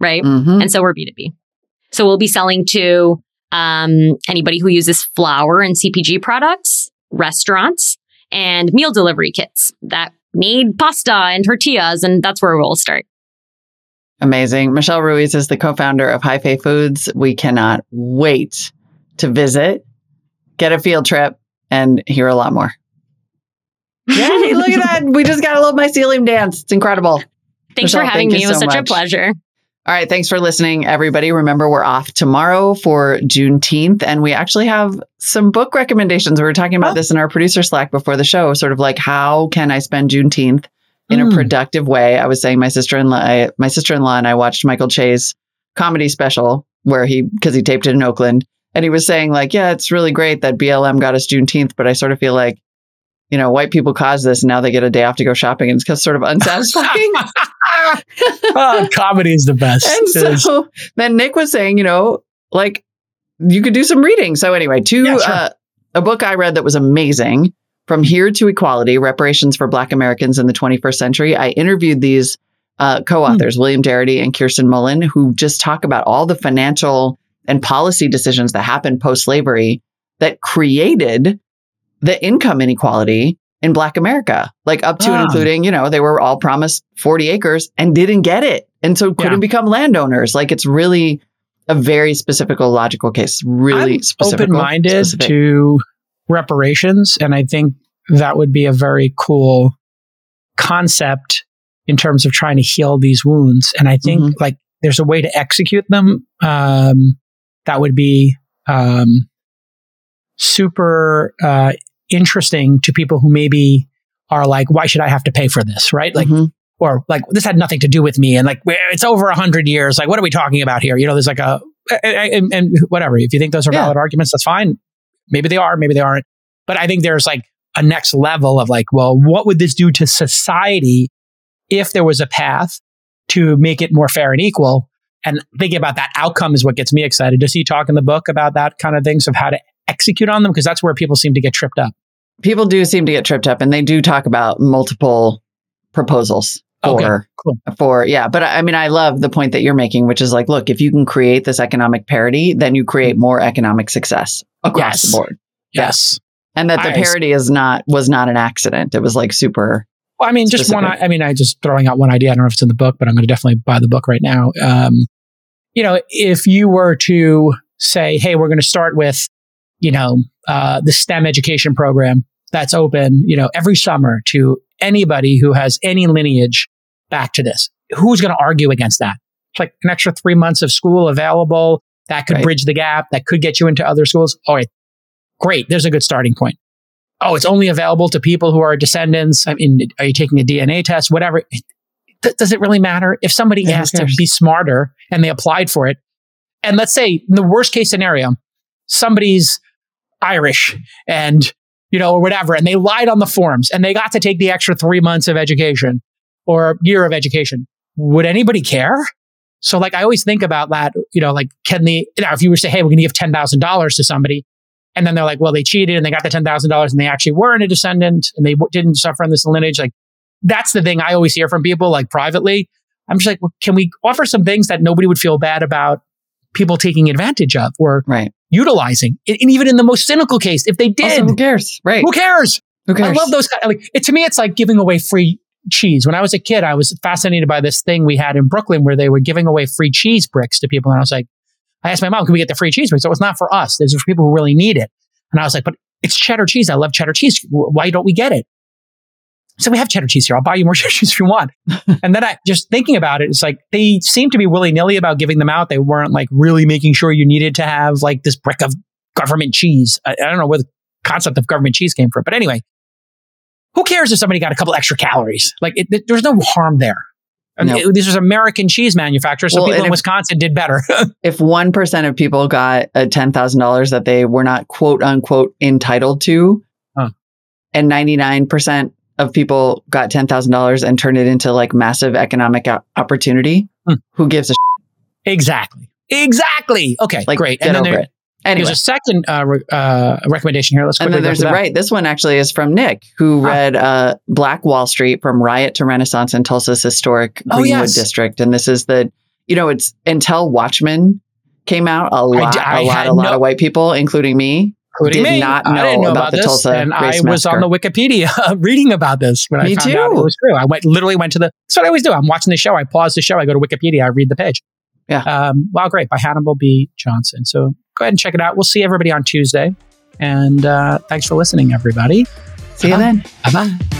Speaker 5: Right. Mm-hmm. And so we're B2B. So we'll be selling to um, anybody who uses flour and CPG products, restaurants, and meal delivery kits that need pasta and tortillas, and that's where we'll start.
Speaker 2: Amazing. Michelle Ruiz is the co founder of Hyfé Foods. We cannot wait to visit, get a field trip, and hear a lot more. Yay, look at that. We just got a little mycelium dance. It's incredible.
Speaker 5: Thanks Michelle, for having me. It was so such much. a pleasure.
Speaker 2: All right. Thanks for listening, everybody. Remember, we're off tomorrow for Juneteenth, and we actually have some book recommendations. We were talking about oh. this in our producer Slack before the show, sort of like how can I spend Juneteenth in mm. a productive way? I was saying my sister in law, my sister in law, and I watched Michael Che's comedy special where he, because he taped it in Oakland, and he was saying, like, yeah, it's really great that BLM got us Juneteenth, but I sort of feel like you know, white people caused this and now they get a day off to go shopping and it's because sort of unsatisfying.
Speaker 1: oh, comedy is the best.
Speaker 2: And so then Nick was saying, you know, like you could do some reading. So anyway, two yeah, sure. uh, a book I read that was amazing. From Here to Equality: Reparations for Black Americans in the 21st Century. I interviewed these uh, co-authors, mm. William Darity and Kirsten Mullen, who just talk about all the financial and policy decisions that happened post-slavery that created the income inequality in Black America, like up to and ah. including, you know, they were all promised 40 acres and didn't get it. And so couldn't yeah. become landowners. Like it's really a very specific logical case, really I'm specific.
Speaker 1: Open minded to reparations. And I think that would be a very cool concept in terms of trying to heal these wounds. And I think mm-hmm. like there's a way to execute them um, that would be um, super uh, interesting to people who maybe are like, why should I have to pay for this? Right. Like, mm-hmm. or like, this had nothing to do with me. And like, it's over a hundred years. Like, what are we talking about here? You know, there's like a, and, and whatever. If you think those are yeah. valid arguments, that's fine. Maybe they are, maybe they aren't. But I think there's like a next level of like, well, what would this do to society if there was a path to make it more fair and equal? And thinking about that outcome is what gets me excited. Does he talk in the book about that kind of things of how to execute on them? Because that's where people seem to get tripped up.
Speaker 2: People do seem to get tripped up and they do talk about multiple proposals for okay, cool. for yeah but i mean i love the point that you're making which is like look if you can create this economic parity then you create more economic success across yes. the board
Speaker 1: yes
Speaker 2: and that the I, parity is not was not an accident it was like super
Speaker 1: well i mean specific. just one i mean i just throwing out one idea i don't know if it's in the book but i'm going to definitely buy the book right now um you know if you were to say hey we're going to start with you know, uh, the STEM education program that's open, you know, every summer to anybody who has any lineage back to this. Who's going to argue against that? It's like an extra three months of school available that could right. bridge the gap, that could get you into other schools. All right, great. There's a good starting point. Oh, it's only available to people who are descendants. I mean, are you taking a DNA test? Whatever. does it really matter? If somebody yeah, asked to be smarter and they applied for it, and let's say in the worst case scenario, somebody's Irish and, you know, or whatever. And they lied on the forms and they got to take the extra three months of education or year of education. Would anybody care? So like I always think about that, you know, like can the, you know, if you were to say, hey, we're going to give $10,000 to somebody and then they're like, well, they cheated and they got the $10,000 and they actually weren't a descendant and they w- didn't suffer in this lineage. Like that's the thing I always hear from people like privately. I'm just like, well, can we offer some things that nobody would feel bad about people taking advantage of or
Speaker 2: right.
Speaker 1: Utilizing. And even in the most cynical case, if they did,
Speaker 2: also, who cares? Right.
Speaker 1: Who cares? Who cares? I love those. Like, it, to me, it's like giving away free cheese. When I was a kid, I was fascinated by this thing we had in Brooklyn where they were giving away free cheese bricks to people. And I was like, I asked my mom, can we get the free cheese bricks? So it's not for us. This is for people who really need it. And I was like, but it's cheddar cheese. I love cheddar cheese. Why don't we get it? So we have cheddar cheese here. I'll buy you more cheddar cheese if you want. and then I just thinking about it, it's like they seem to be willy nilly about giving them out. They weren't like really making sure you needed to have like this brick of government cheese. I, I don't know where the concept of government cheese came from, but anyway, who cares if somebody got a couple extra calories? Like it, it, there's no harm there. I mean, it, this was American cheese manufacturer, so well, people in if, Wisconsin did better.
Speaker 2: if one percent of people got a ten thousand dollars that they were not quote unquote entitled to, huh. and ninety nine percent of people got $10,000 and turned it into like massive economic opportunity, hmm. who gives a
Speaker 1: shit? Exactly. Exactly. Okay, like, great.
Speaker 2: and then there, it. Anyway.
Speaker 1: There's a second uh, re- uh, recommendation here. Let's
Speaker 2: and then there's a, right. This one actually is from Nick, who ah. read uh, Black Wall Street from Riot to Renaissance in Tulsa's historic oh, Greenwood oh, yes. district, and this is the you know it's until Watchmen came out, a lot, I, I a lot, a lot no, of white people, including me,
Speaker 1: including did me. Not know I didn't know about, about the this, Tulsa and I was on the Wikipedia reading about this when me I found too. out it was true. I went literally went to the. That's what I always do. I'm watching the show. I pause the show. I go to Wikipedia. I read the page.
Speaker 2: Yeah.
Speaker 1: Um, wow, great by Hannibal B. Johnson. So go ahead and check it out. We'll see everybody on Tuesday, and uh, thanks for listening, everybody.
Speaker 2: See you then.
Speaker 1: Bye bye.